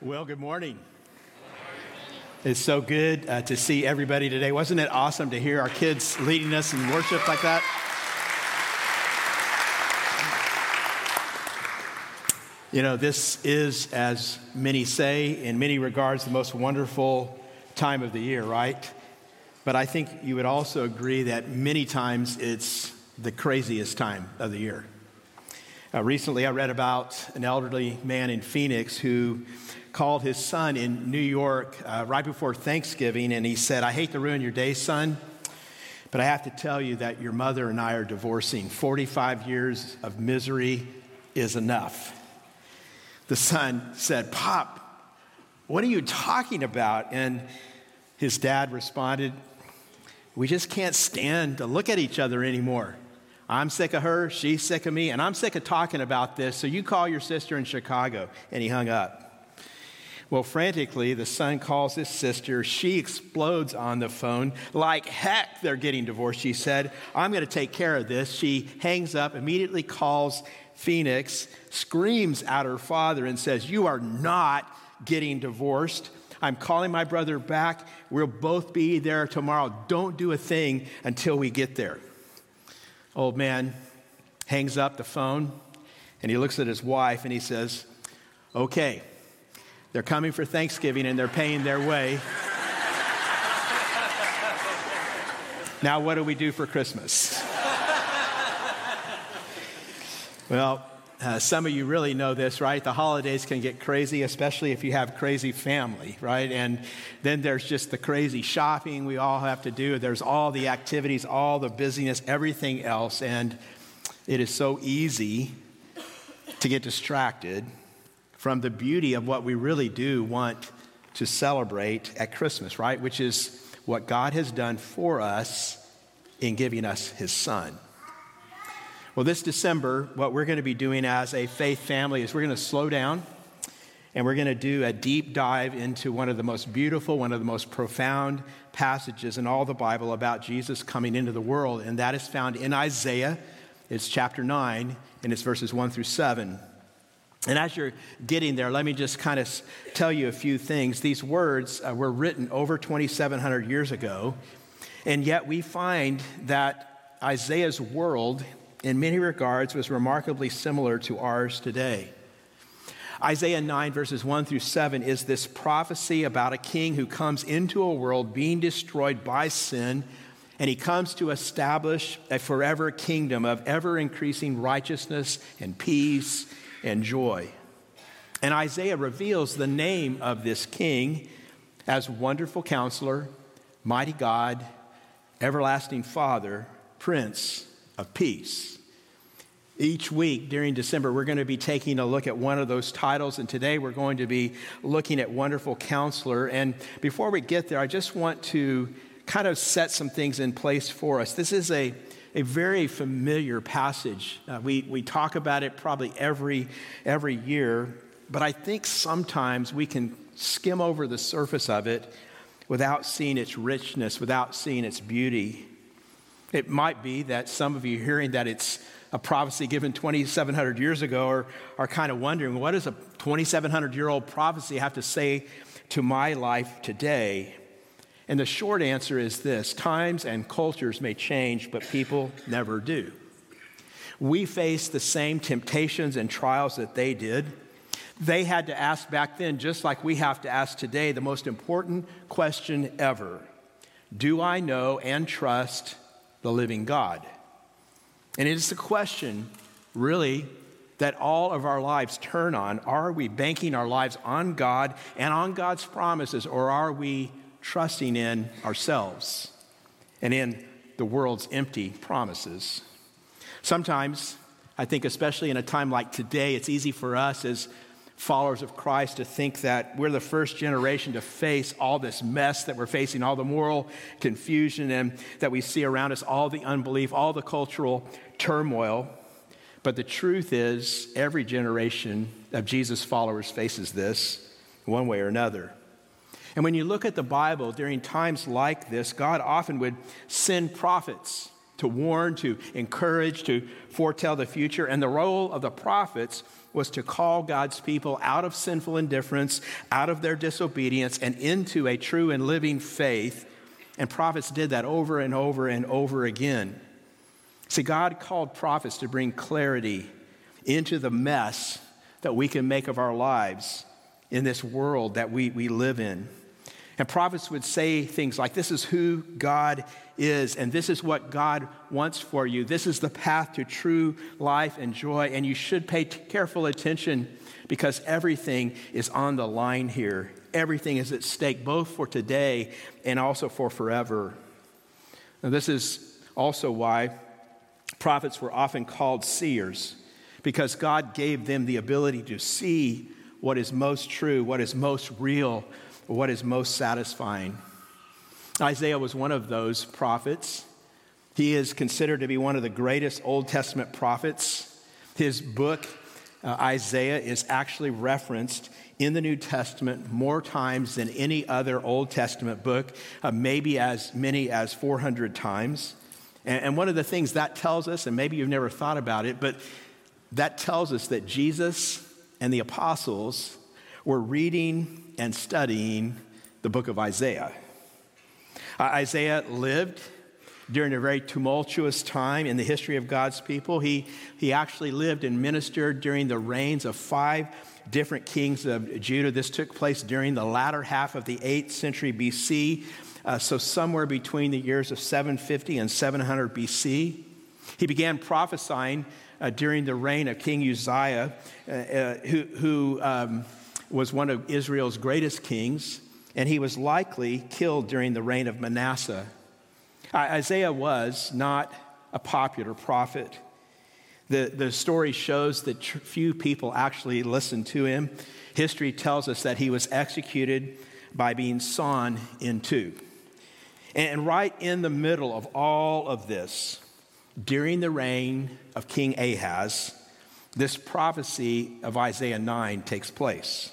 Well, good morning. It's so good uh, to see everybody today. Wasn't it awesome to hear our kids leading us in worship like that? You know, this is, as many say, in many regards, the most wonderful time of the year, right? But I think you would also agree that many times it's the craziest time of the year. Uh, recently, I read about an elderly man in Phoenix who called his son in New York uh, right before Thanksgiving, and he said, I hate to ruin your day, son, but I have to tell you that your mother and I are divorcing. 45 years of misery is enough. The son said, Pop, what are you talking about? And his dad responded, We just can't stand to look at each other anymore. I'm sick of her, she's sick of me, and I'm sick of talking about this, so you call your sister in Chicago. And he hung up. Well, frantically, the son calls his sister. She explodes on the phone. Like heck, they're getting divorced, she said. I'm going to take care of this. She hangs up, immediately calls Phoenix, screams at her father, and says, You are not getting divorced. I'm calling my brother back. We'll both be there tomorrow. Don't do a thing until we get there. Old man hangs up the phone and he looks at his wife and he says, Okay. They're coming for Thanksgiving and they're paying their way. now, what do we do for Christmas? well, uh, some of you really know this, right? The holidays can get crazy, especially if you have crazy family, right? And then there's just the crazy shopping we all have to do. There's all the activities, all the busyness, everything else. And it is so easy to get distracted from the beauty of what we really do want to celebrate at Christmas, right? Which is what God has done for us in giving us his son. Well, this December, what we're going to be doing as a faith family is we're going to slow down and we're going to do a deep dive into one of the most beautiful, one of the most profound passages in all the Bible about Jesus coming into the world, and that is found in Isaiah. It's chapter 9, and it's verses 1 through 7. And as you're getting there, let me just kind of tell you a few things. These words uh, were written over 2,700 years ago, and yet we find that Isaiah's world, in many regards, was remarkably similar to ours today. Isaiah 9, verses 1 through 7, is this prophecy about a king who comes into a world being destroyed by sin, and he comes to establish a forever kingdom of ever increasing righteousness and peace and joy. And Isaiah reveals the name of this king as Wonderful Counselor, Mighty God, Everlasting Father, Prince of Peace. Each week during December, we're going to be taking a look at one of those titles, and today we're going to be looking at Wonderful Counselor. And before we get there, I just want to kind of set some things in place for us. This is a a very familiar passage. Uh, we, we talk about it probably every, every year, but I think sometimes we can skim over the surface of it without seeing its richness, without seeing its beauty. It might be that some of you hearing that it's a prophecy given 2,700 years ago are, are kind of wondering what does a 2,700 year old prophecy have to say to my life today? And the short answer is this times and cultures may change, but people never do. We face the same temptations and trials that they did. They had to ask back then, just like we have to ask today, the most important question ever Do I know and trust the living God? And it is the question, really, that all of our lives turn on. Are we banking our lives on God and on God's promises, or are we trusting in ourselves and in the world's empty promises. Sometimes, I think, especially in a time like today, it's easy for us as followers of Christ to think that we're the first generation to face all this mess that we're facing, all the moral confusion and that we see around us, all the unbelief, all the cultural turmoil. But the truth is, every generation of Jesus' followers faces this one way or another. And when you look at the Bible during times like this, God often would send prophets to warn, to encourage, to foretell the future. And the role of the prophets was to call God's people out of sinful indifference, out of their disobedience, and into a true and living faith. And prophets did that over and over and over again. See, God called prophets to bring clarity into the mess that we can make of our lives in this world that we, we live in. And prophets would say things like, This is who God is, and this is what God wants for you. This is the path to true life and joy, and you should pay t- careful attention because everything is on the line here. Everything is at stake, both for today and also for forever. And this is also why prophets were often called seers, because God gave them the ability to see what is most true, what is most real, what is most satisfying. Isaiah was one of those prophets. He is considered to be one of the greatest Old Testament prophets. His book, uh, Isaiah, is actually referenced in the New Testament more times than any other Old Testament book, uh, maybe as many as 400 times. And, and one of the things that tells us, and maybe you've never thought about it, but that tells us that Jesus and the apostles were reading and studying the book of Isaiah. Uh, Isaiah lived during a very tumultuous time in the history of God's people. He, he actually lived and ministered during the reigns of five different kings of Judah. This took place during the latter half of the 8th century BC, uh, so somewhere between the years of 750 and 700 BC. He began prophesying uh, during the reign of King Uzziah, uh, uh, who, who um, was one of Israel's greatest kings, and he was likely killed during the reign of Manasseh. Isaiah was not a popular prophet. The, the story shows that few people actually listened to him. History tells us that he was executed by being sawn in two. And right in the middle of all of this, during the reign of King Ahaz, this prophecy of Isaiah 9 takes place.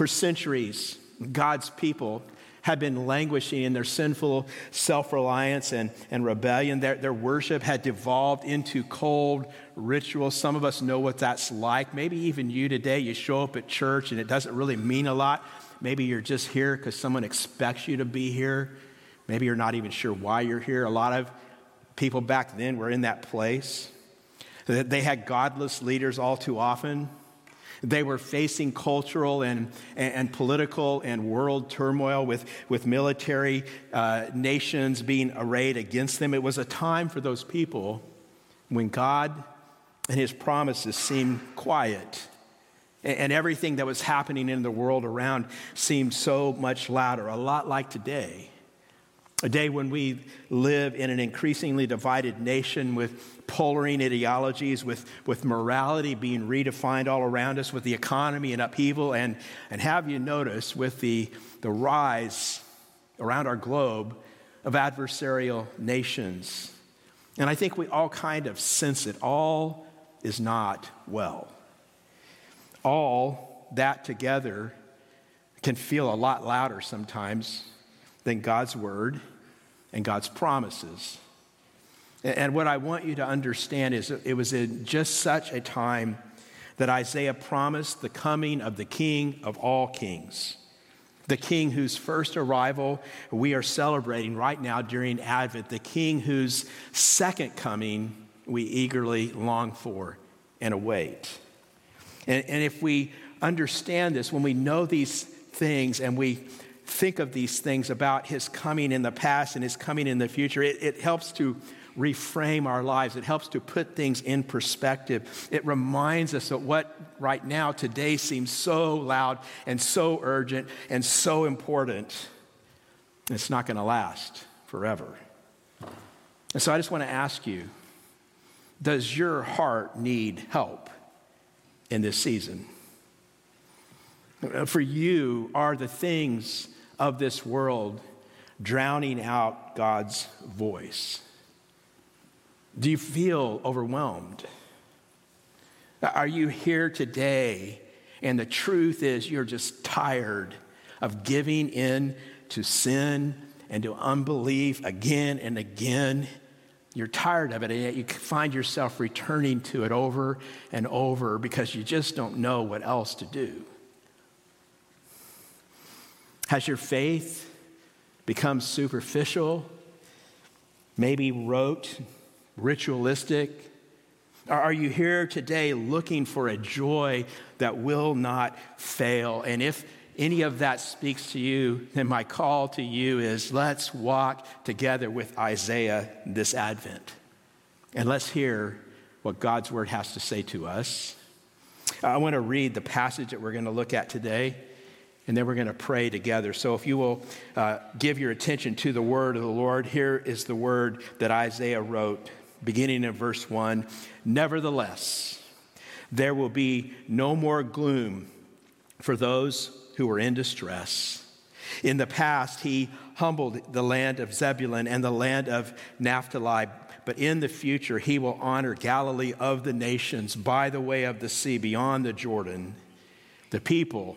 For centuries, God's people had been languishing in their sinful self reliance and, and rebellion. Their, their worship had devolved into cold rituals. Some of us know what that's like. Maybe even you today, you show up at church and it doesn't really mean a lot. Maybe you're just here because someone expects you to be here. Maybe you're not even sure why you're here. A lot of people back then were in that place. They had godless leaders all too often. They were facing cultural and, and, political and world turmoil with, with military uh, nations being arrayed against them. It was a time for those people when God and his promises seemed quiet. And, and everything that was happening in the world around seemed so much louder, a lot like today. A day when we live in an increasingly divided nation with polarizing ideologies, with, with morality being redefined all around us, with the economy in upheaval, and, and have you noticed with the, the rise around our globe of adversarial nations. And I think we all kind of sense it. All is not well. All that together can feel a lot louder sometimes than God's word and God's promises. And what I want you to understand is it was in just such a time that Isaiah promised the coming of the King of all kings, the King whose first arrival we are celebrating right now during Advent, the King whose second coming we eagerly long for and await. And, and if we understand this, when we know these things and we think of these things about his coming in the past and his coming in the future, it, it helps to reframe our lives. It helps to put things in perspective. It reminds us that what right now, today, seems so loud and so urgent and so important, it's not going to last forever. And so I just want to ask you does your heart need help in this season? Uh, for you, are the things of this world drowning out God's voice? Do you feel overwhelmed? Are you here today and the truth is you're just tired of giving in to sin and to unbelief again and again You're tired of it, and yet you find yourself returning to it over and over because you just don't know what else to do. Has your faith become superficial, maybe rote, ritualistic? Are you here today looking for a joy that will not fail? And if any of that speaks to you, then my call to you is let's walk together with Isaiah this Advent. And let's hear what God's word has to say to us. I want to read the passage that we're going to look at today and then we're going to pray together. So, if you will uh, give your attention to the word of the Lord, here is the word that Isaiah wrote, beginning in verse 1 Nevertheless, there will be no more gloom for those who are in distress. In the past, he humbled the land of Zebulun and the land of Naphtali, but in the future, he will honor Galilee of the nations by the way of the sea beyond the Jordan. The people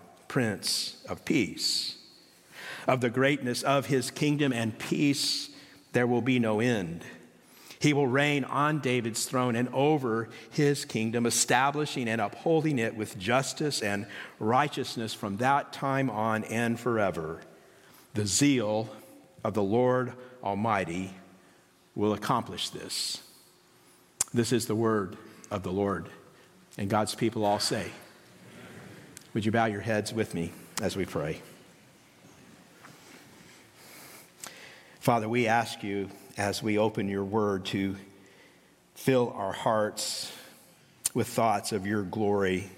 Prince of Peace. Of the greatness of his kingdom and peace, there will be no end. He will reign on David's throne and over his kingdom, establishing and upholding it with justice and righteousness from that time on and forever. The zeal of the Lord Almighty will accomplish this. This is the word of the Lord. And God's people all say, would you bow your heads with me as we pray? Father, we ask you as we open your word to fill our hearts with thoughts of your glory,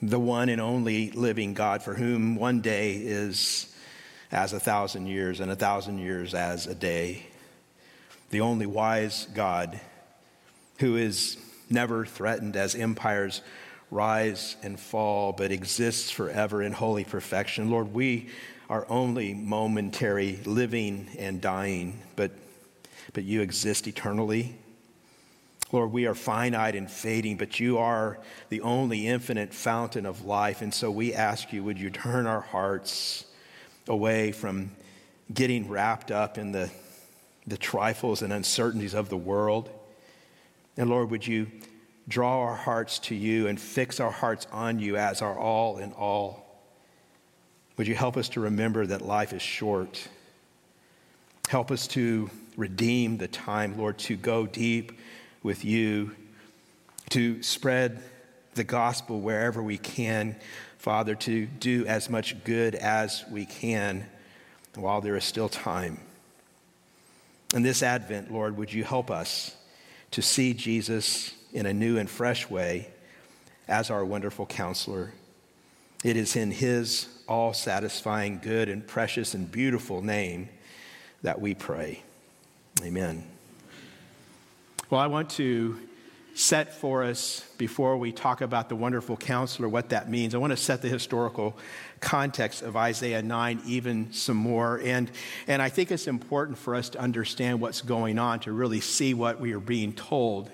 the one and only living God for whom one day is as a thousand years and a thousand years as a day, the only wise God who is never threatened as empires rise and fall, but exists forever in holy perfection. Lord, we are only momentary, living and dying, but, but you exist eternally. Lord, we are finite and fading, but you are the only infinite fountain of life. And so we ask you, would you turn our hearts away from getting wrapped up in the, the trifles and uncertainties of the world? And Lord, would you draw our hearts to you and fix our hearts on you as our all in all. Would you help us to remember that life is short? Help us to redeem the time, Lord, to go deep with you, to spread the gospel wherever we can, Father, to do as much good as we can while there is still time. In this Advent, Lord, would you help us to see Jesus in a new and fresh way as our wonderful counselor. It is in his all satisfying, good, and precious and beautiful name that we pray. Amen. Well, I want to set for us before we talk about the wonderful counselor what that means. I want to set the historical context of Isaiah 9 even some more. And, and I think it's important for us to understand what's going on to really see what we are being told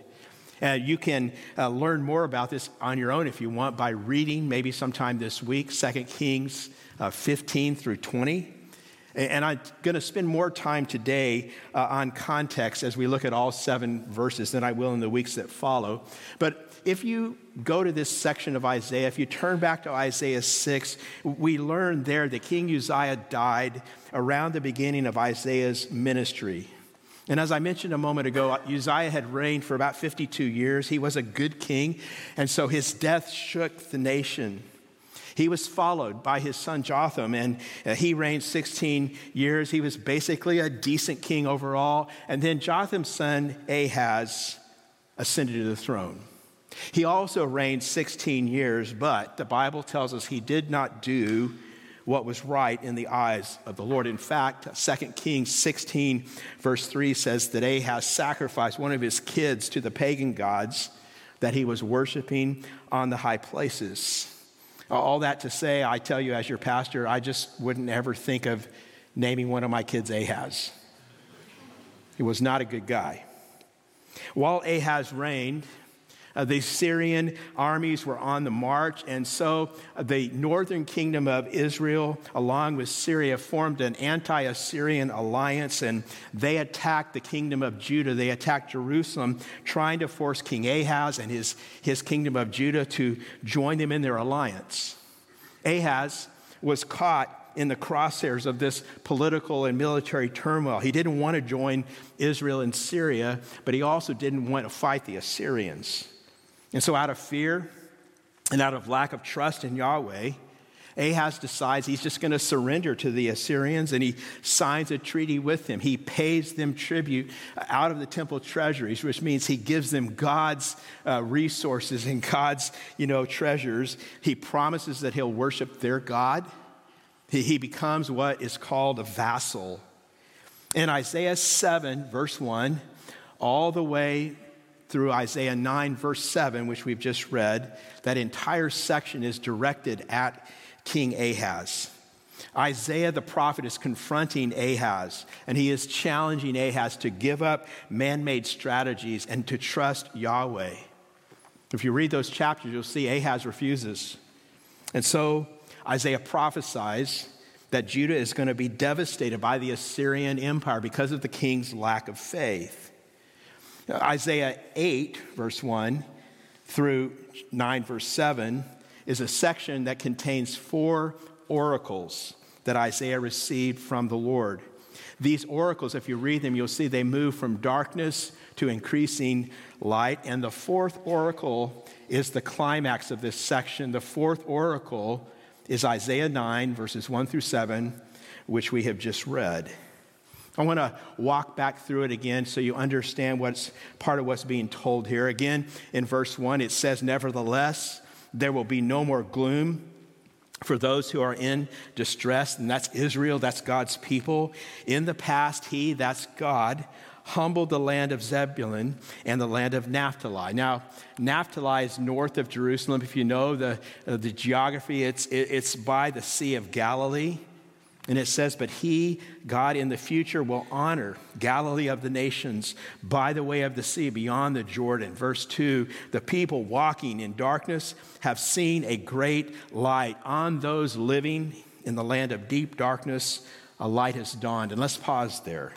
uh, you can uh, learn more about this on your own if you want by reading maybe sometime this week 2 Kings uh, 15 through 20. And I'm going to spend more time today uh, on context as we look at all seven verses than I will in the weeks that follow. But if you go to this section of Isaiah, if you turn back to Isaiah 6, we learn there that King Uzziah died around the beginning of Isaiah's ministry. And as I mentioned a moment ago, Uzziah had reigned for about 52 years. He was a good king, and so his death shook the nation. He was followed by his son Jotham, and uh, he reigned 16 years. He was basically a decent king overall. And then Jotham's son Ahaz ascended to the throne. He also reigned 16 years, but the Bible tells us he did not do what was right in the eyes of the Lord. In fact, 2 Kings 16, verse 3 says that Ahaz sacrificed one of his kids to the pagan gods that he was worshiping on the high places. All that to say, I tell you, as your pastor, I just wouldn't ever think of naming one of my kids Ahaz. He was not a good guy. While Ahaz reigned, uh, the Syrian armies were on the march, and so uh, the northern kingdom of Israel, along with Syria, formed an anti Assyrian alliance, and they attacked the kingdom of Judah. They attacked Jerusalem, trying to force King Ahaz and his, his kingdom of Judah to join them in their alliance. Ahaz was caught in the crosshairs of this political and military turmoil. He didn't want to join Israel and Syria, but he also didn't want to fight the Assyrians. And so, out of fear and out of lack of trust in Yahweh, Ahaz decides he's just going to surrender to the Assyrians and he signs a treaty with them. He pays them tribute out of the temple treasuries, which means he gives them God's uh, resources and God's you know, treasures. He promises that he'll worship their God. He, he becomes what is called a vassal. In Isaiah 7, verse 1, all the way through Isaiah 9, verse 7, which we've just read, that entire section is directed at King Ahaz. Isaiah the prophet is confronting Ahaz, and he is challenging Ahaz to give up man made strategies and to trust Yahweh. If you read those chapters, you'll see Ahaz refuses. And so Isaiah prophesies that Judah is going to be devastated by the Assyrian Empire because of the king's lack of faith. Isaiah 8, verse 1 through 9, verse 7, is a section that contains four oracles that Isaiah received from the Lord. These oracles, if you read them, you'll see they move from darkness to increasing light. And the fourth oracle is the climax of this section. The fourth oracle is Isaiah 9, verses 1 through 7, which we have just read. I want to walk back through it again so you understand what's part of what's being told here. Again, in verse 1, it says, Nevertheless, there will be no more gloom for those who are in distress, and that's Israel, that's God's people. In the past, He, that's God, humbled the land of Zebulun and the land of Naphtali. Now, Naphtali is north of Jerusalem. If you know the, uh, the geography, it's, it, it's by the Sea of Galilee. And it says, But he, God, in the future will honor Galilee of the nations by the way of the sea beyond the Jordan. Verse 2 The people walking in darkness have seen a great light. On those living in the land of deep darkness, a light has dawned. And let's pause there.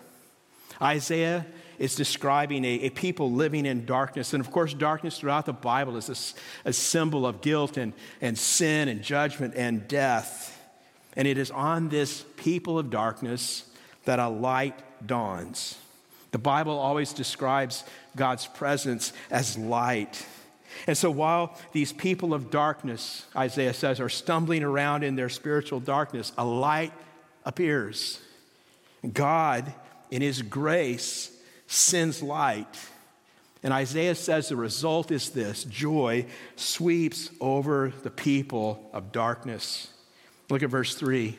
Isaiah is describing a, a, people living in darkness. And of course, darkness throughout the Bible is a, a symbol of guilt and, and sin and judgment and death. And it is on this people of darkness that a light dawns. The Bible always describes God's presence as light. And so while these people of darkness, Isaiah says, are stumbling around in their spiritual darkness, a light appears. God, in his grace, sends light. And Isaiah says the result is this joy sweeps over the people of darkness. Look at verse 3.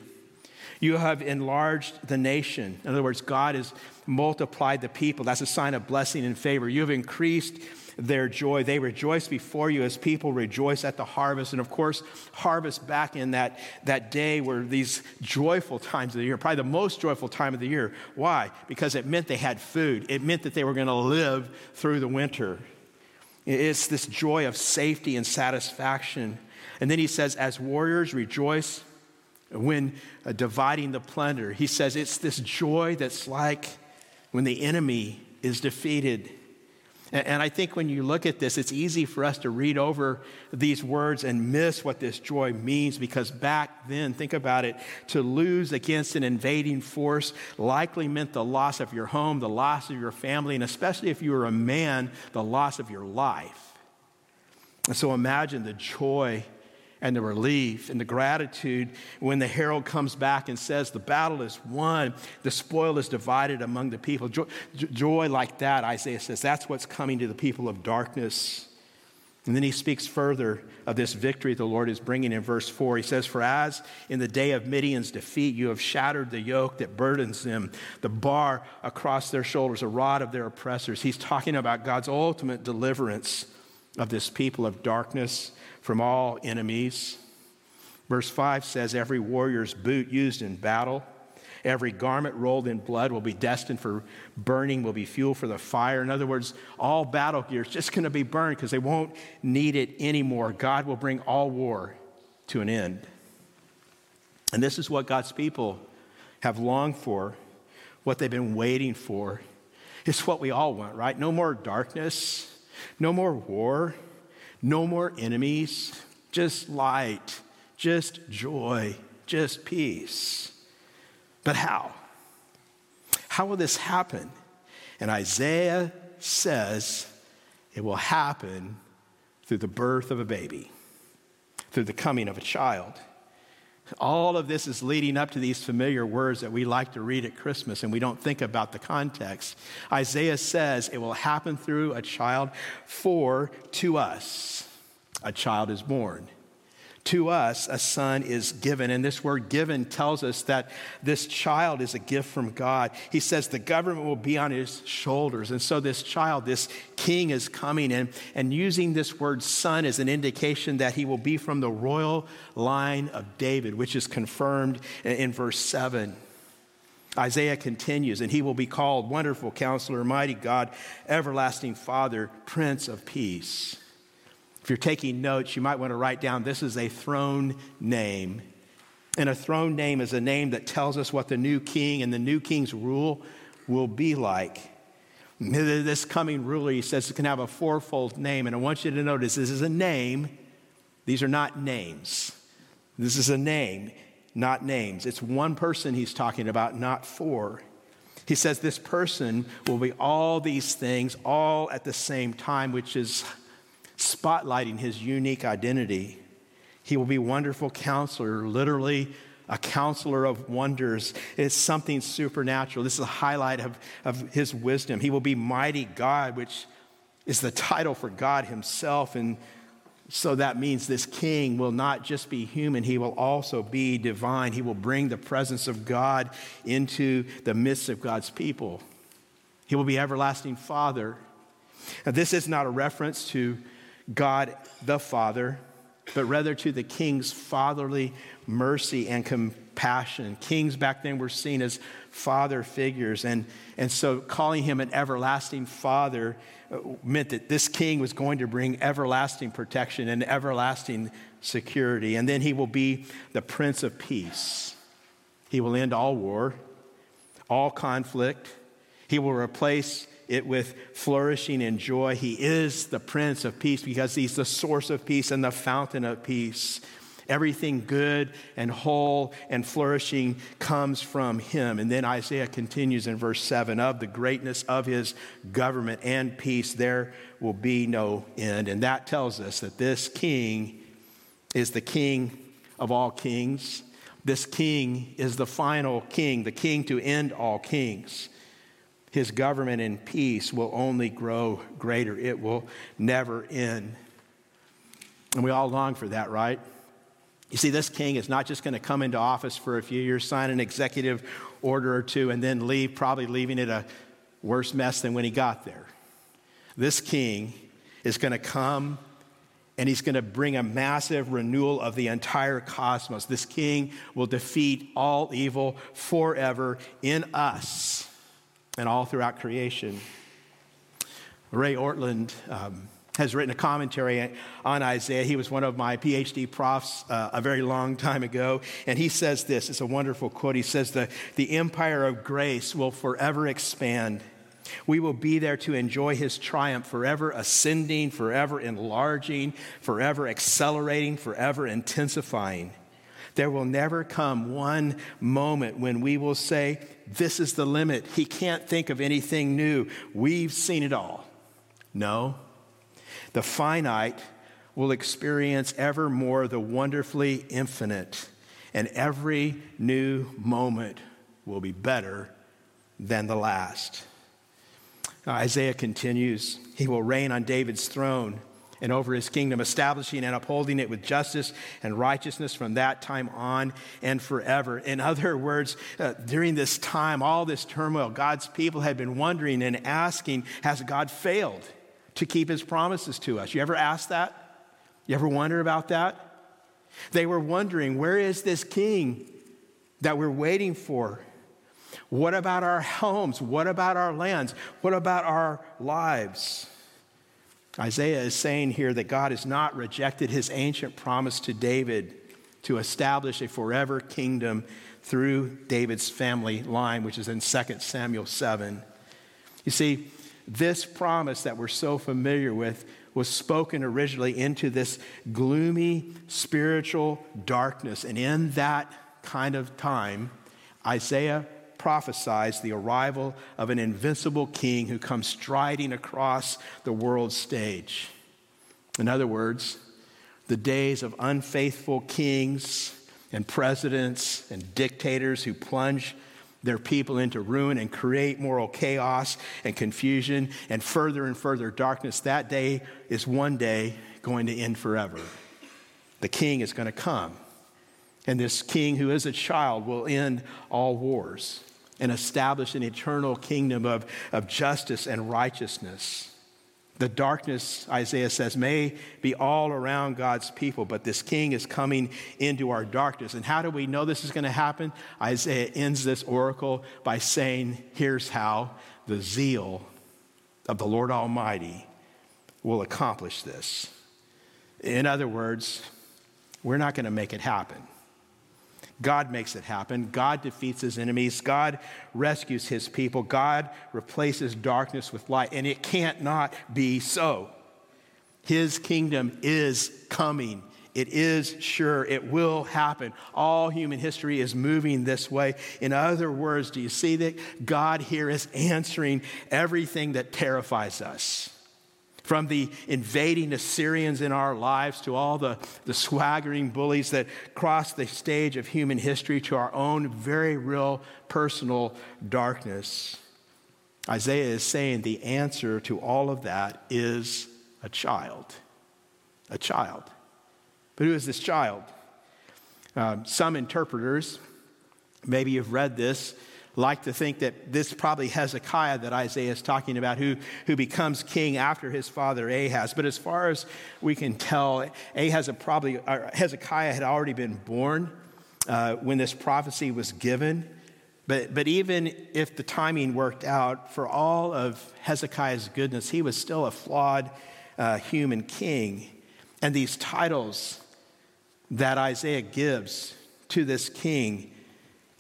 You have enlarged the nation. In other words, God has multiplied the people. That's a sign of blessing and favor. You have increased their joy. They rejoice before you as people rejoice at the harvest. And of course, harvest back in that, that day were these joyful times of the year, probably the most joyful time of the year. Why? Because it meant they had food, it meant that they were going to live through the winter. It's this joy of safety and satisfaction. And then he says, As warriors rejoice when uh, dividing the plunder. He says it's this joy that's like when the enemy is defeated. And I think when you look at this, it's easy for us to read over these words and miss what this joy means because back then, think about it, to lose against an invading force likely meant the loss of your home, the loss of your family, and especially if you were a man, the loss of your life. And so imagine the joy and the relief and the gratitude when the herald comes back and says, The battle is won, the spoil is divided among the people. Joy, joy, like that, Isaiah says, that's what's coming to the people of darkness. And then he speaks further of this victory the Lord is bringing in verse 4. He says, For as in the day of Midian's defeat, you have shattered the yoke that burdens them, the bar across their shoulders, a rod of their oppressors. He's talking about God's ultimate deliverance of this people of darkness from all enemies. Verse 5 says, Every warrior's boot used in battle, every garment rolled in blood will be destined for burning, will be fuel for the fire. In other words, all battle gear is just going to be burned because they won't need it anymore. God will bring all war to an end. And this is what God's people have longed for, what they've been waiting for. It's what we all want, right? No more darkness, no more war. No more enemies, just light, just joy, just peace. But how? How will this happen? And Isaiah says it will happen through the birth of a baby, through the coming of a child. All of this is leading up to these familiar words that we like to read at Christmas and we don't think about the context. Isaiah says it will happen through a child, for to us a child is born. To us, a son is given. And this word given tells us that this child is a gift from God. He says the government will be on his shoulders. And so, this child, this king, is coming in and using this word son as an indication that he will be from the royal line of David, which is confirmed in verse 7. Isaiah continues, and he will be called Wonderful Counselor, Mighty God, Everlasting Father, Prince of Peace. If you're taking notes, you might want to write down this is a throne name. And a throne name is a name that tells us what the new king and the new king's rule will be like. This coming ruler, he says, can have a fourfold name. And I want you to notice this is a name. These are not names. This is a name, not names. It's one person he's talking about, not four. He says this person will be all these things all at the same time, which is spotlighting his unique identity. He will be wonderful counselor, literally a counselor of wonders. It's something supernatural. This is a highlight of, of his wisdom. He will be mighty God, which is the title for God himself. And so that means this king will not just be human, he will also be divine. He will bring the presence of God into the midst of God's people. He will be everlasting Father. Now, this is not a reference to God the Father, but rather to the king's fatherly mercy and compassion. Kings back then were seen as father figures, and, and so calling him an everlasting father uh, meant that this king was going to bring everlasting protection and everlasting security. And then he will be the Prince of Peace. He will end all war, all conflict. He will replace it with flourishing and joy. He is the Prince of Peace because He's the source of peace and the fountain of peace. Everything good and whole and flourishing comes from him. And then Isaiah continues in verse 7 of the greatness of his government and peace, there will be no end. And that tells us that this king is the king of all kings. This king is the final king, the king to end all kings his government and peace will only grow greater. It will never end. And we all long for that, right? You see, this king is not just going to come into office for a few years, sign an executive order or two, and then leave, probably leaving it a worse mess than when he got there. This king is going to come and he's going to bring a massive renewal of the entire cosmos. This king will defeat all evil forever in us and all throughout creation. Ray Ortlund um, has written a commentary on Isaiah. He was one of my PhD profs uh, a very long time ago. And he says this it's a wonderful quote. He says, the, the empire of grace will forever expand. We will be there to enjoy his triumph, forever ascending, forever enlarging, forever accelerating, forever intensifying. There will never come one moment when we will say, This is the limit. He can't think of anything new. We've seen it all. No. The finite will experience ever more the wonderfully infinite, and every new moment will be better than the last. Isaiah continues He will reign on David's throne and over his kingdom, establishing and upholding it with justice and righteousness from that time on and forever. In other words, uh, during this time, all this turmoil, God's people had been wondering and asking, Has God failed to keep his promises to us? You ever ask that? You ever wonder about that? They were wondering, Where is this king that we're waiting for? What about our homes? What about our lands? What about our lives? Isaiah is saying here that God has not rejected his ancient promise to David to establish a forever kingdom through David's family line, which is in 2 Samuel 7. You see, this promise that we're so familiar with was spoken originally into this gloomy spiritual darkness. And in that kind of time, Isaiah prophesies the arrival of an invincible king who comes striding across the world stage. In other words, the days of unfaithful kings and presidents and dictators who plunge their people into ruin and create moral chaos and confusion and further and further darkness, that day is one day going to end forever. The king is going to come. And this king, who is a child, will end all wars and establish an eternal kingdom of, of justice and righteousness. The darkness, Isaiah says, may be all around God's people, but this king is coming into our darkness. And how do we know this is going to happen? Isaiah ends this oracle by saying, Here's how the zeal of the Lord Almighty will accomplish this. In other words, we're not going to make it happen. God makes it happen. God defeats his enemies. God rescues his people. God replaces darkness with light. And it can't not be so. His kingdom is coming. It is sure. It will happen. All human history is moving this way. In other words, do you see that God here is answering everything that terrifies us? From the invading Assyrians in our lives to all the, the swaggering bullies that cross the stage of human history to our own very real personal darkness. Isaiah is saying the answer to all of that is a child. A child. But who is this child? Um, some interpreters, maybe you've read this, like to think that this probably Hezekiah that Isaiah is talking about, who, who becomes king after his father Ahaz. But as far as we can tell, Ahaz probably, Hezekiah had already been born uh, when this prophecy was given. But, but even if the timing worked out, for all of Hezekiah's goodness, he was still a flawed uh, human king. And these titles that Isaiah gives to this king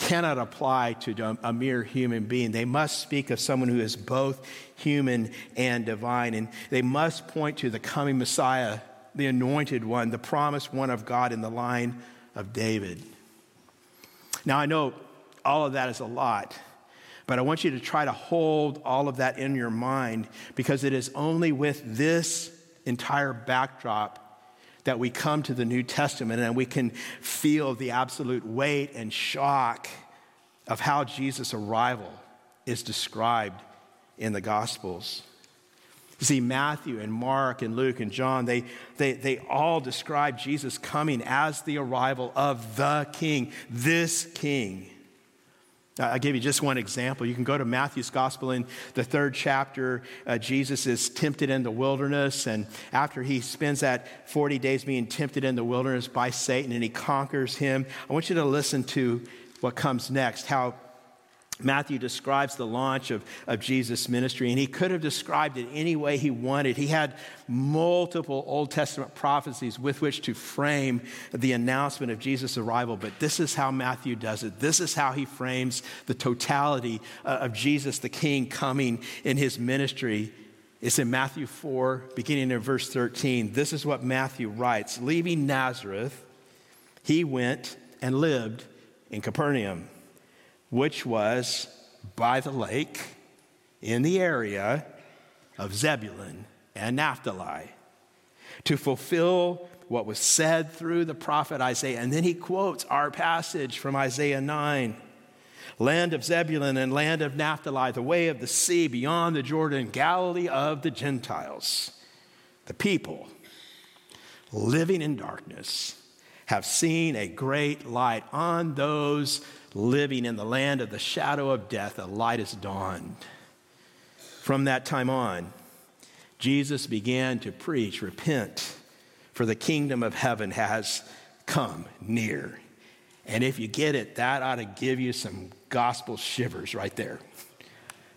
cannot apply to a mere human being. They must speak of someone who is both human and divine. And they must point to the coming Messiah, the anointed one, the promised one of God in the line of David. Now, I know all of that is a lot, but I want you to try to hold all of that in your mind because it is only with this entire backdrop that we come to the New Testament and we can feel the absolute weight and shock of how Jesus' arrival is described in the Gospels. See, Matthew and Mark and Luke and John, they, they, they all describe Jesus coming as the arrival of the King, this King. I'll give you just one example. You can go to Matthew's gospel in the third chapter. Uh, Jesus is tempted in the wilderness, and after he spends that 40 days being tempted in the wilderness by Satan and he conquers him, I want you to listen to what comes next, how Matthew describes the launch of, of Jesus' ministry, and he could have described it any way he wanted. He had multiple Old Testament prophecies with which to frame the announcement of Jesus' arrival, but this is how Matthew does it. This is how he frames the totality uh, of Jesus the King coming in his ministry. It's in Matthew 4, beginning in verse 13. This is what Matthew writes Leaving Nazareth, he went and lived in Capernaum which was by the lake in the area of Zebulun and Naphtali, to fulfill what was said through the prophet Isaiah. And then he quotes our passage from Isaiah 9 land of Zebulun and land of Naphtali, the way of the sea beyond the Jordan, Galilee of the Gentiles. The people living in darkness have seen a great light on those living in the land of the shadow of death, a light has dawned. From that time on, Jesus began to preach, Repent, for the kingdom of heaven has come near. And if you get it, that ought to give you some gospel shivers right there.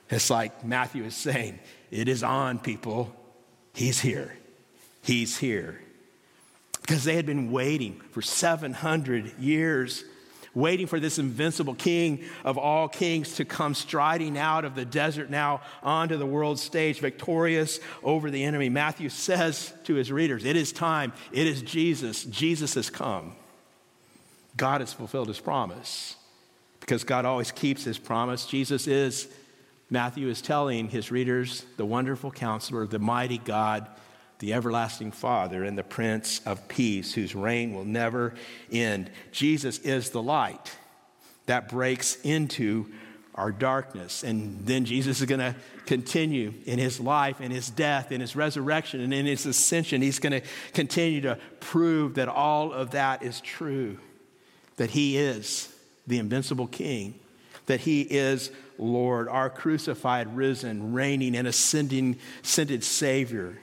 It's like Matthew is saying, It is on, people. He's here. He's here. Because they had been waiting for 700 years waiting for this invincible king of all kings to come striding out of the desert now onto the world stage, victorious over the enemy. Matthew says to his readers, It is time. It is Jesus. Jesus has come. God has fulfilled his promise because God always keeps his promise. Jesus is, Matthew is telling his readers, the wonderful counselor, the mighty God the everlasting Father and the Prince of Peace, whose reign will never end. Jesus is the light that breaks into our darkness. And then Jesus is going to continue in his life, in his death, in his resurrection, and in his ascension. He's going to continue to prove that all of that is true, that he is the invincible king, that he is Lord, our crucified, risen, reigning, and ascending, ascended Savior.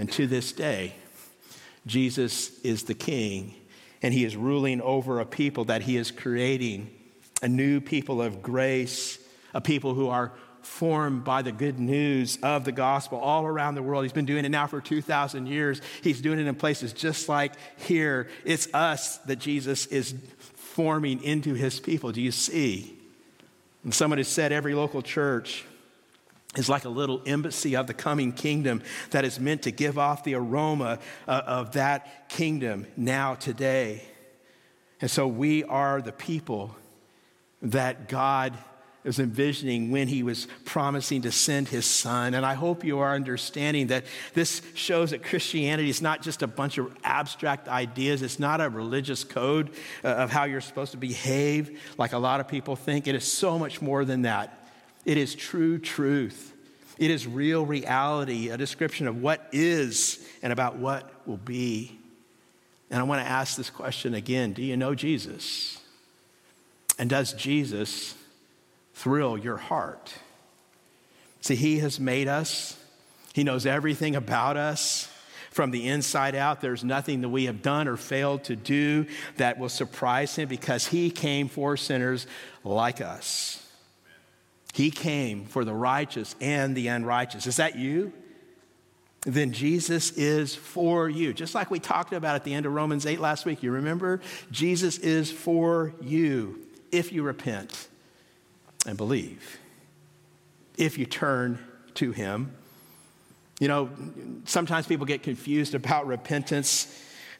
And to this day, Jesus is the king, and he is ruling over a people that he is creating a new people of grace, a people who are formed by the good news of the gospel all around the world. He's been doing it now for 2,000 years. He's doing it in places just like here. It's us that Jesus is forming into his people. Do you see? And someone has said every local church is like a little embassy of the coming kingdom that is meant to give off the aroma uh, of that kingdom now, today. And so we are the people that God is envisioning when he was promising to send his son. And I hope you are understanding that this shows that Christianity is not just a bunch of abstract ideas, it's not a religious code uh, of how you're supposed to behave like a lot of people think. It is so much more than that. It is true truth. It is real reality, a description of what is and about what will be. And I want to ask this question again Do you know Jesus? And does Jesus thrill your heart? See, He has made us, He knows everything about us. From the inside out, there's nothing that we have done or failed to do that will surprise him because he came for sinners like us. He came for the righteous and the unrighteous. Is that you? Then Jesus is for you. Just like we talked about at the end of Romans 8 last week, you remember? Jesus is for you if you repent and believe, if you turn to Him. You know, sometimes people get confused about repentance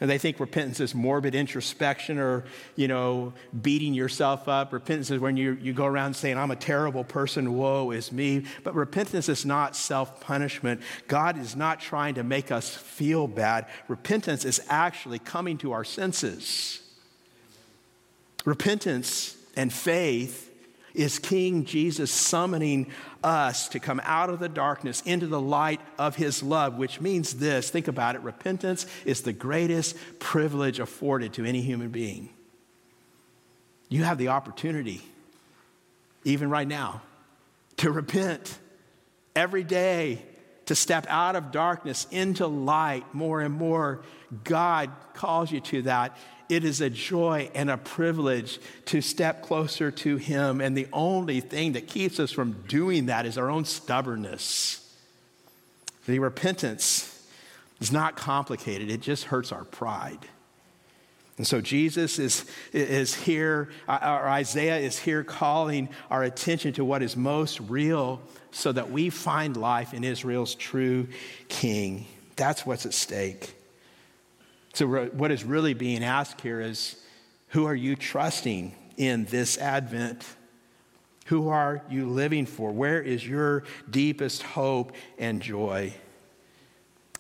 and they think repentance is morbid introspection or, you know, beating yourself up. Repentance is when you, you go around saying, I'm a terrible person, woe is me. But repentance is not self punishment. God is not trying to make us feel bad. Repentance is actually coming to our senses. Repentance and faith is King Jesus summoning us to come out of the darkness into the light of his love, which means this think about it repentance is the greatest privilege afforded to any human being. You have the opportunity, even right now, to repent every day, to step out of darkness into light more and more. God calls you to that it is a joy and a privilege to step closer to Him. And the only thing that keeps us from doing that is our own stubbornness. The repentance is not complicated, it just hurts our pride. And so Jesus is, is here, uh, or Isaiah is here calling our attention to what is most real so that we find life in Israel's true king. That's what's at stake. So, what is really being asked here is who are you trusting in this Advent? Who are you living for? Where is your deepest hope and joy?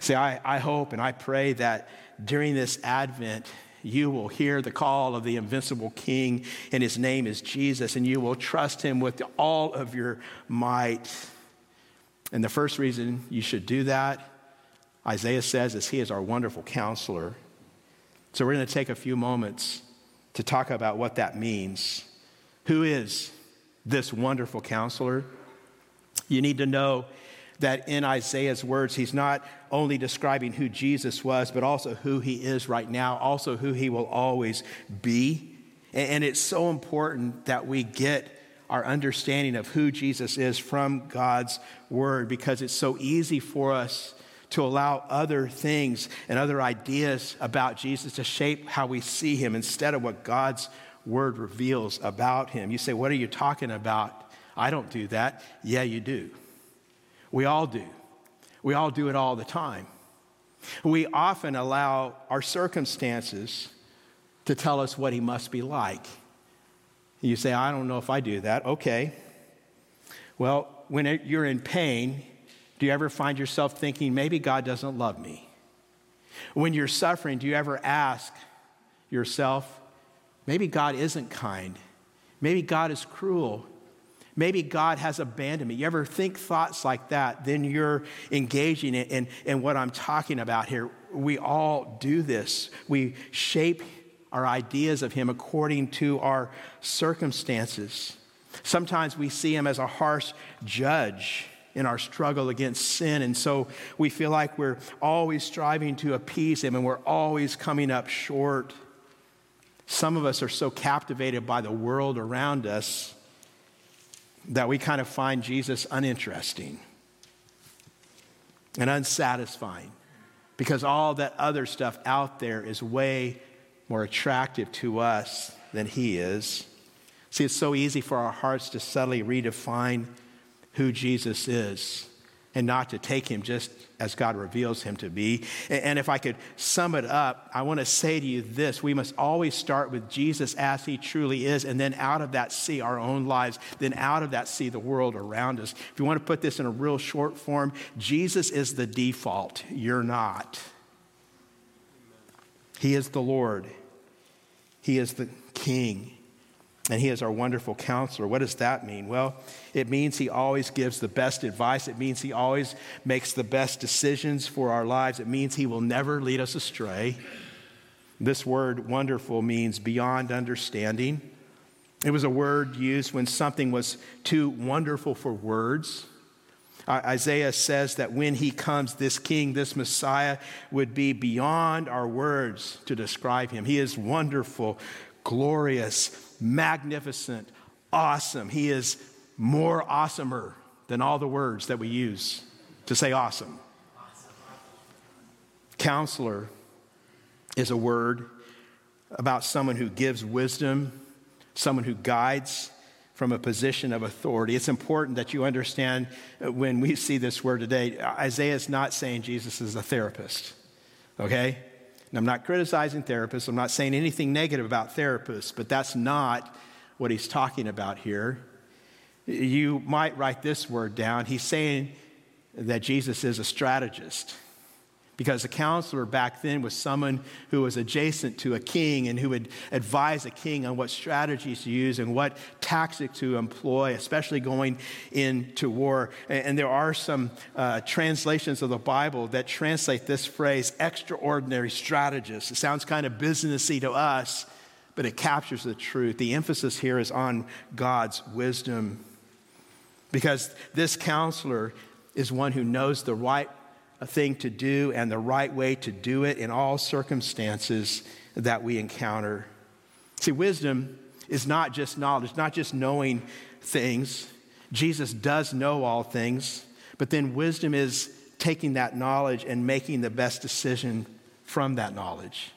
See, I, I hope and I pray that during this Advent, you will hear the call of the invincible King, and his name is Jesus, and you will trust him with all of your might. And the first reason you should do that, Isaiah says, is he is our wonderful counselor. So we're going to take a few moments to talk about what that means. Who is this wonderful counselor? You need to know that in Isaiah's words, he's not only describing who Jesus was, but also who he is right now, also who he will always be. And it's so important that we get our understanding of who Jesus is from God's word because it's so easy for us to allow other things and other ideas about Jesus to shape how we see him instead of what God's word reveals about him. You say, What are you talking about? I don't do that. Yeah, you do. We all do. We all do it all the time. We often allow our circumstances to tell us what he must be like. You say, I don't know if I do that. Okay. Well, when you're in pain, do you ever find yourself thinking, maybe God doesn't love me? When you're suffering, do you ever ask yourself, maybe God isn't kind? Maybe God is cruel. Maybe God has abandoned me. You ever think thoughts like that? Then you're engaging in, in, what I'm talking about here. We all do this. We shape our ideas of Him according to our circumstances. Sometimes we see Him as a harsh judge in our struggle against sin. And so we feel like we're always striving to appease Him and we're always coming up short. Some of us are so captivated by the world around us that we kind of find Jesus uninteresting and unsatisfying because all that other stuff out there is way more attractive to us than He is. See, it's so easy for our hearts to subtly redefine who Jesus is and not to take him just as God reveals him to be. And if I could sum it up, I want to say to you this we must always start with Jesus as he truly is, and then out of that, see our own lives, then out of that, see the world around us. If you want to put this in a real short form, Jesus is the default, you're not. He is the Lord, He is the King and he is our wonderful counselor. What does that mean? Well, it means he always gives the best advice. It means he always makes the best decisions for our lives. It means he will never lead us astray. This word wonderful means beyond understanding. It was a word used when something was too wonderful for words. Isaiah says that when he comes, this king, this Messiah, would be beyond our words to describe him. He is wonderful, glorious, magnificent, awesome. He is more awesomer than all the words that we use to say awesome. awesome. Counselor is a word about someone who gives wisdom, someone who guides from a position of authority. It's important that you understand when we see this word today, Isaiah is not saying Jesus is a therapist, okay? And I'm not criticizing therapists, I'm not saying anything negative about therapists, but that's not what he's talking about here. You might write this word down. He's saying that Jesus is a strategist because a counselor back then was someone who was adjacent to a king and who would advise a king on what strategies to use and what tactics to employ, especially going into war. And there are some uh, translations of the Bible that translate this phrase extraordinary strategist. It sounds kind of businessy to us, but it captures the truth. The emphasis here is on God's wisdom because this counselor is one who knows the right thing to do and the right way to do it in all circumstances that we encounter. See, wisdom is not just knowledge, not just knowing things. Jesus does know all things, but then wisdom is taking that knowledge and making the best decision from that knowledge.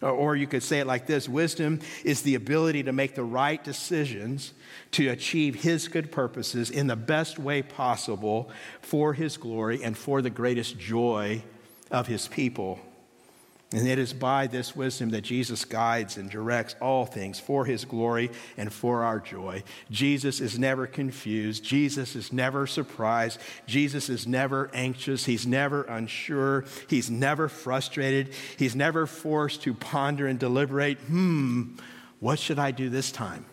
Or you could say it like this wisdom is the ability to make the right decisions to achieve His good purposes in the best way possible for His glory and for the greatest joy of His people. And it is by this wisdom that Jesus guides and directs all things for his glory and for our joy. Jesus is never confused. Jesus is never surprised. Jesus is never anxious. He's never unsure. He's never frustrated. He's never forced to ponder and deliberate hmm, what should I do this time?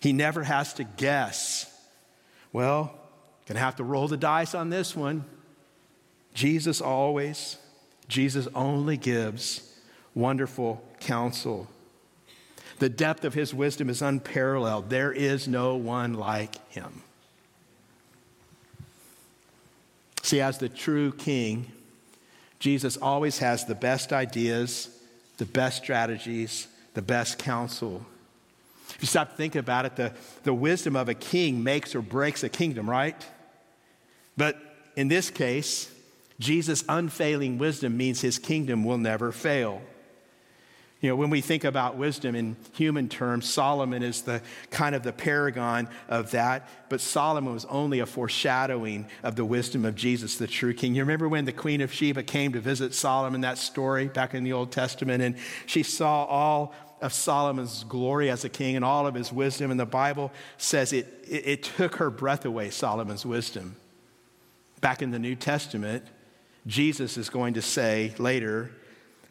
He never has to guess. Well, gonna have to roll the dice on this one. Jesus always Jesus only gives wonderful counsel. The depth of his wisdom is unparalleled. There is no one like him. See, as the true king, Jesus always has the best ideas, the best strategies, the best counsel. If you stop to think about it, the, the wisdom of a king makes or breaks a kingdom, right? But in this case, Jesus' unfailing wisdom means his kingdom will never fail. You know, when we think about wisdom in human terms, Solomon is the kind of the paragon of that, but Solomon was only a foreshadowing of the wisdom of Jesus, the true king. You remember when the Queen of Sheba came to visit Solomon, that story back in the Old Testament, and she saw all of Solomon's glory as a king and all of his wisdom, and the Bible says it, it, it took her breath away, Solomon's wisdom. Back in the New Testament, Jesus is going to say later,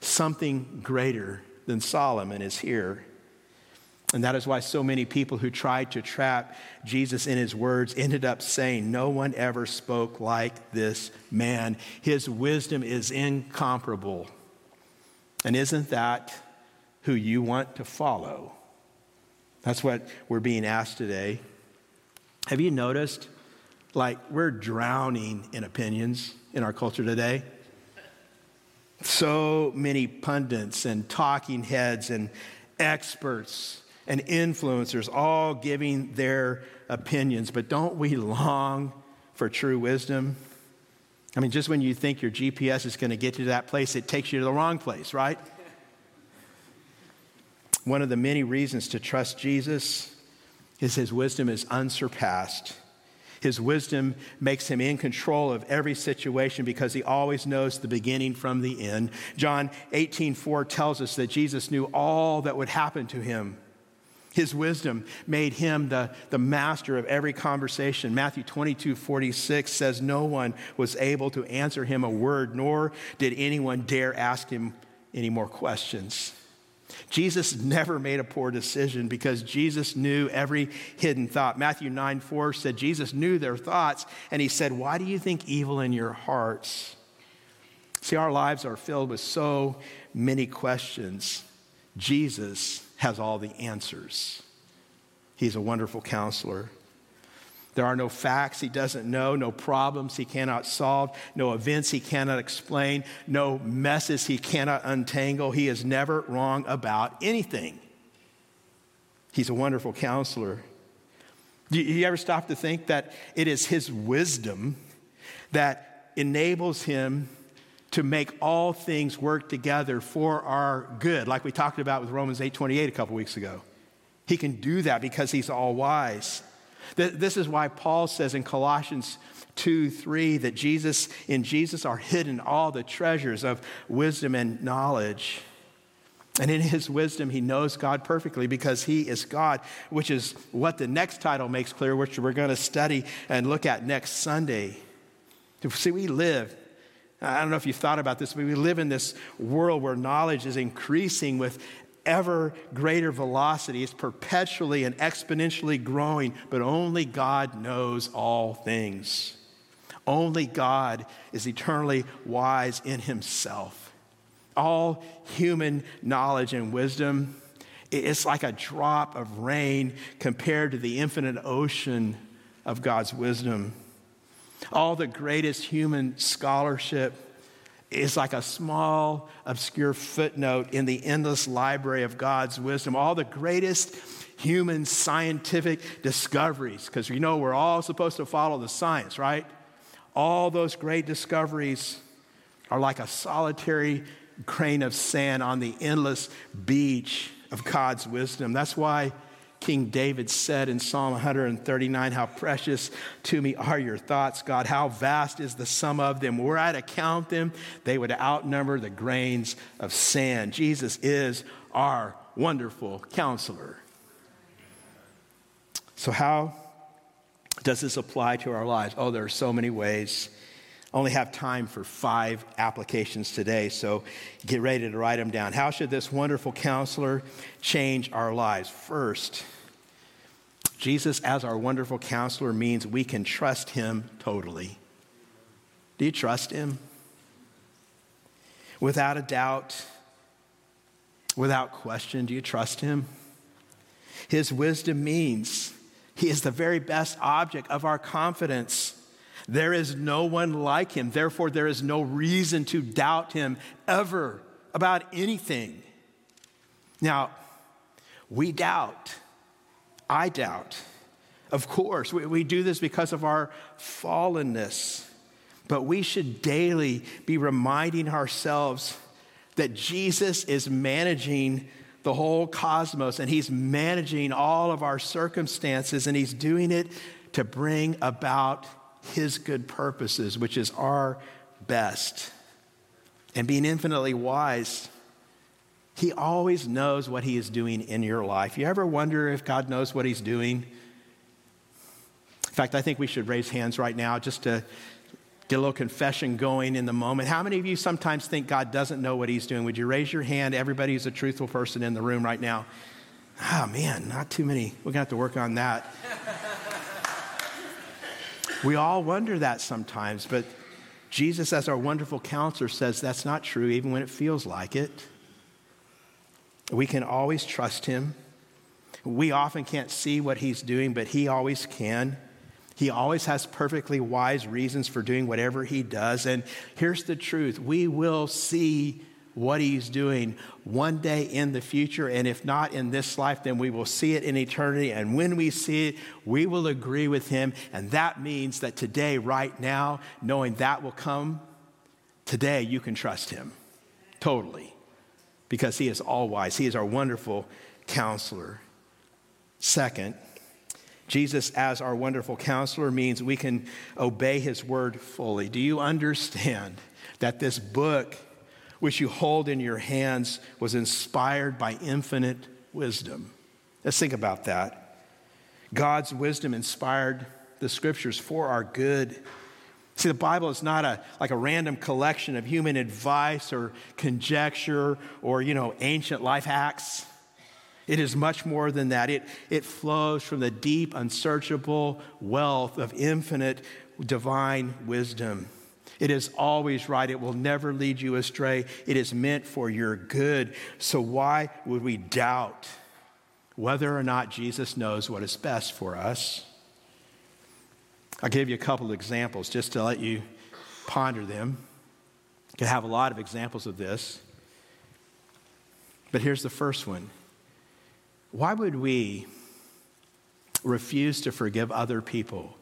something greater than Solomon is here. And that is why so many people who tried to trap Jesus in his words ended up saying, No one ever spoke like this man. His wisdom is incomparable. And isn't that who you want to follow? That's what we're being asked today. Have you noticed? Like, we're drowning in opinions in our culture today. So many pundits and talking heads and experts and influencers all giving their opinions, but don't we long for true wisdom? I mean, just when you think your GPS is going to get you to that place, it takes you to the wrong place, right? One of the many reasons to trust Jesus is his wisdom is unsurpassed. His wisdom makes him in control of every situation because he always knows the beginning from the end. John 18 4 tells us that Jesus knew all that would happen to him. His wisdom made him the, the master of every conversation. Matthew 22 46 says, No one was able to answer him a word, nor did anyone dare ask him any more questions. Jesus never made a poor decision because Jesus knew every hidden thought. Matthew 9 4 said, Jesus knew their thoughts, and he said, Why do you think evil in your hearts? See, our lives are filled with so many questions. Jesus has all the answers. He's a wonderful counselor. There are no facts he doesn't know, no problems he cannot solve, no events he cannot explain, no messes he cannot untangle. He is never wrong about anything. He's a wonderful counselor. Do you ever stop to think that it is his wisdom that enables him to make all things work together for our good, like we talked about with Romans 8:28 a couple weeks ago? He can do that because he's all wise. This is why Paul says in Colossians 2 3 that Jesus, in Jesus are hidden all the treasures of wisdom and knowledge. And in his wisdom, he knows God perfectly because he is God, which is what the next title makes clear, which we're going to study and look at next Sunday. See, we live, I don't know if you've thought about this, but we live in this world where knowledge is increasing with ever greater velocity. It's perpetually and exponentially growing, but only God knows all things. Only God is eternally wise in himself. All human knowledge and wisdom, it's like a drop of rain compared to the infinite ocean of God's wisdom. All the greatest human scholarship is like a small, obscure footnote in the endless library of God's wisdom. All the greatest human scientific discoveries, because you know we're all supposed to follow the science, right? All those great discoveries are like a solitary grain of sand on the endless beach of God's wisdom. That's why King David said in Psalm 139, How precious to me are your thoughts, God. How vast is the sum of them. Were I to count them, they would outnumber the grains of sand. Jesus is our wonderful counselor. So, how does this apply to our lives? Oh, there are so many ways. Only have time for five applications today, so get ready to write them down. How should this wonderful counselor change our lives? First, Jesus as our wonderful counselor means we can trust him totally. Do you trust him? Without a doubt, without question, do you trust him? His wisdom means he is the very best object of our confidence. There is no one like him. Therefore, there is no reason to doubt him ever about anything. Now, we doubt. I doubt. Of course, we, we do this because of our fallenness. But we should daily be reminding ourselves that Jesus is managing the whole cosmos and he's managing all of our circumstances and he's doing it to bring about his good purposes, which is our best. And being infinitely wise, he always knows what he is doing in your life. You ever wonder if God knows what he's doing? In fact, I think we should raise hands right now just to get a little confession going in the moment. How many of you sometimes think God doesn't know what he's doing? Would you raise your hand? Everybody who's a truthful person in the room right now. Oh, man, not too many. We're going to have to work on that. We all wonder that sometimes, but Jesus, as our wonderful counselor, says that's not true, even when it feels like it. We can always trust him. We often can't see what he's doing, but he always can. He always has perfectly wise reasons for doing whatever he does. And here's the truth we will see what he's doing one day in the future. And if not in this life, then we will see it in eternity. And when we see it, we will agree with him. And that means that today, right now, knowing that will come, today you can trust him totally because he is all wise. He is our wonderful counselor. Second, Jesus, as our wonderful counselor, means we can obey his word fully. Do you understand that this book, which you hold in your hands, was inspired by infinite wisdom? Let's think about that. God's wisdom inspired the scriptures for our good. See, the Bible is not a, like a random collection of human advice or conjecture or, you know, ancient life hacks. It is much more than that. It, it flows from the deep, unsearchable wealth of infinite divine wisdom. It is always right. It will never lead you astray. It is meant for your good. So, why would we doubt whether or not Jesus knows what is best for us? I'll give you a couple of examples just to let you ponder them. You can have a lot of examples of this. But here's the first one why would we refuse to forgive other people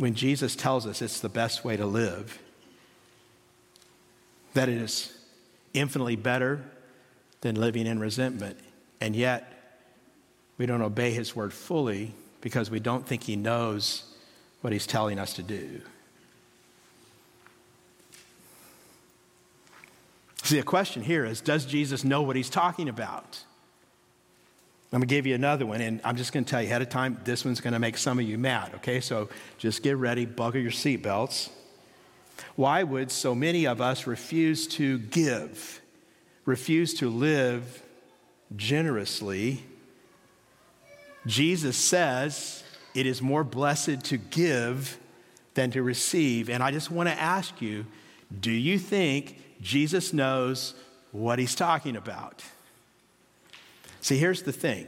when Jesus tells us it's the best way to live? That it is infinitely better than living in resentment. And yet, we don't obey his word fully because we don't think he knows what he's telling us to do. See, the question here is Does Jesus know what he's talking about? I'm going to give you another one, and I'm just going to tell you ahead of time, this one's going to make some of you mad, okay? So just get ready, buckle your seatbelts. Why would so many of us refuse to give, refuse to live generously? Jesus says it is more blessed to give than to receive. And I just want to ask you do you think Jesus knows what he's talking about? See, here's the thing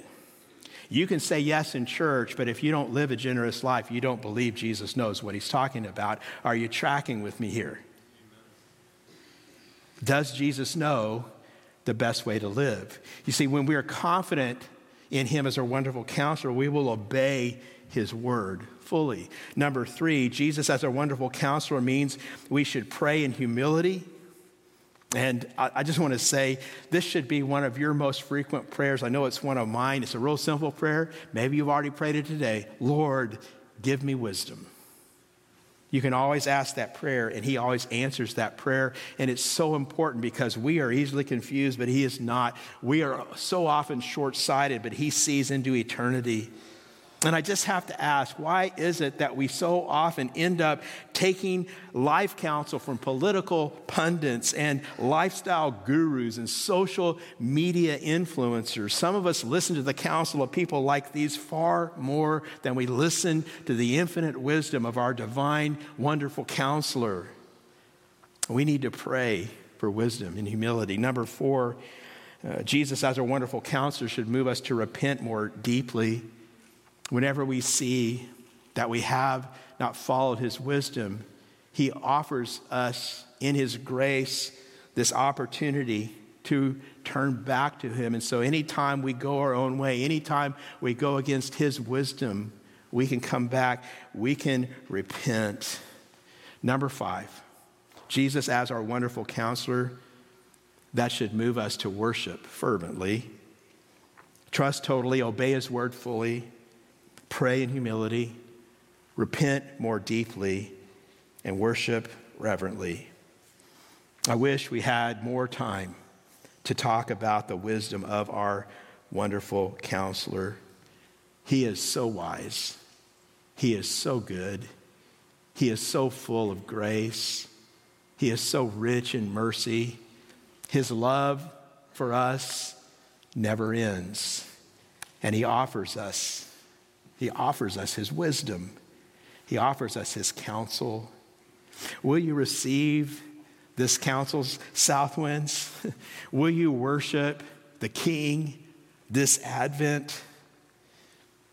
You can say yes in church, but if you don't live a generous life, you don't believe Jesus knows what he's talking about. Are you tracking with me here? Does Jesus know the best way to live? You see, when we are confident in him as our wonderful counselor, we will obey his word fully. Number three, Jesus as our wonderful counselor means we should pray in humility. And I, just want to say, this should be one of your most frequent prayers. I know it's one of mine. It's a real simple prayer. Maybe you've already prayed it today. Lord, give me wisdom. You can always ask that prayer, and He always answers that prayer. And it's so important because we are easily confused, but He is not. We are so often short sighted, but He sees into eternity. And I just have to ask, why is it that we so often end up taking life counsel from political pundits and lifestyle gurus and social media influencers? Some of us listen to the counsel of people like these far more than we listen to the infinite wisdom of our divine, wonderful counselor. We need to pray for wisdom and humility. Number four, uh, Jesus, as our wonderful counselor, should move us to repent more deeply whenever we see that we have not followed his wisdom, he offers us in his grace this opportunity to turn back to him. And so, anytime we go our own way, anytime we go against his wisdom, we can come back, we can repent. Number five, Jesus as our wonderful counselor, that should move us to worship fervently, trust totally, obey his word fully, pray in humility, repent more deeply, and worship reverently. I wish we had more time to talk about the wisdom of our wonderful counselor. He is so wise, he is so good, he is so full of grace, he is so rich in mercy. His love for us never ends, and he offers us he offers us His wisdom, He offers us His counsel. Will you receive this counsel, South Winds? Will you worship the King this Advent?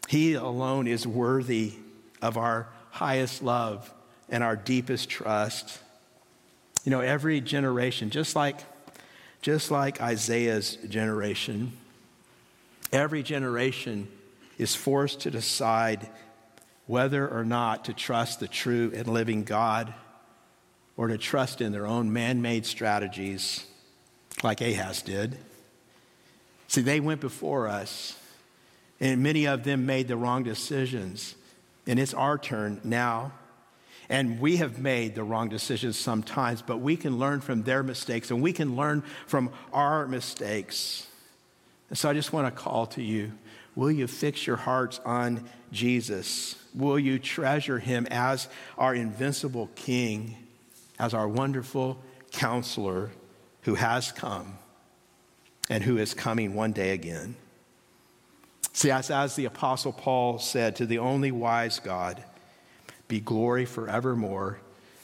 He alone is worthy of our highest love and our deepest trust. You know, every generation, just like, just like Isaiah's generation, every generation is forced to decide whether or not to trust the true and living God or to trust in their own man made strategies like Ahaz did. See, they went before us, and many of them made the wrong decisions. And it's our turn now. And we have made the wrong decisions sometimes, but we can learn from their mistakes and we can learn from our mistakes. And so I just want to call to you Will you fix your hearts on Jesus? Will you treasure him as our invincible King, as our wonderful counselor who has come and who is coming one day again? See, as, as the Apostle Paul said, to the only wise God be glory forevermore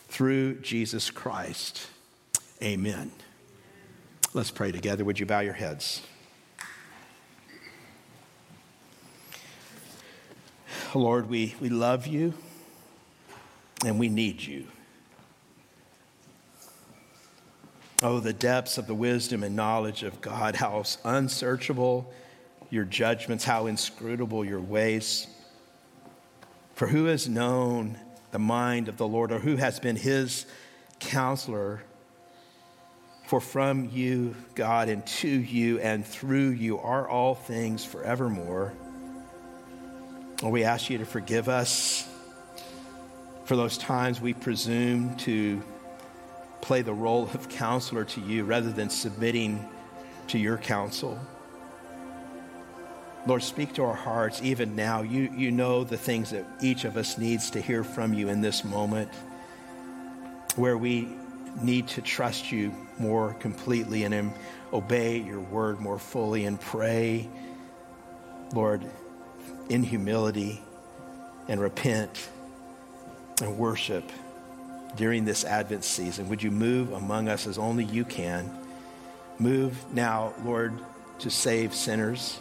through Jesus Christ. Amen. Let's pray together. Would you bow your heads? Lord, we, we love you and we need you. Oh, the depths of the wisdom and knowledge of God, how unsearchable your judgments, how inscrutable your ways. For who has known the mind of the Lord, or who has been his counselor? For from you, God, and to you and through you are all things forevermore. Lord, we ask you to forgive us for those times we presume to play the role of counselor to you rather than submitting to your counsel. Lord, speak to our hearts even now. You, you know the things that each of us needs to hear from you in this moment where we need to trust you more completely and obey your word more fully and pray, Lord in humility and repent and worship during this Advent season. Would you move among us as only you can? Move now, Lord, to save sinners.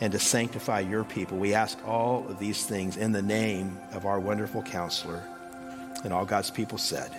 and to sanctify your people. We ask all of these things in the name of our wonderful counselor. And all God's people said,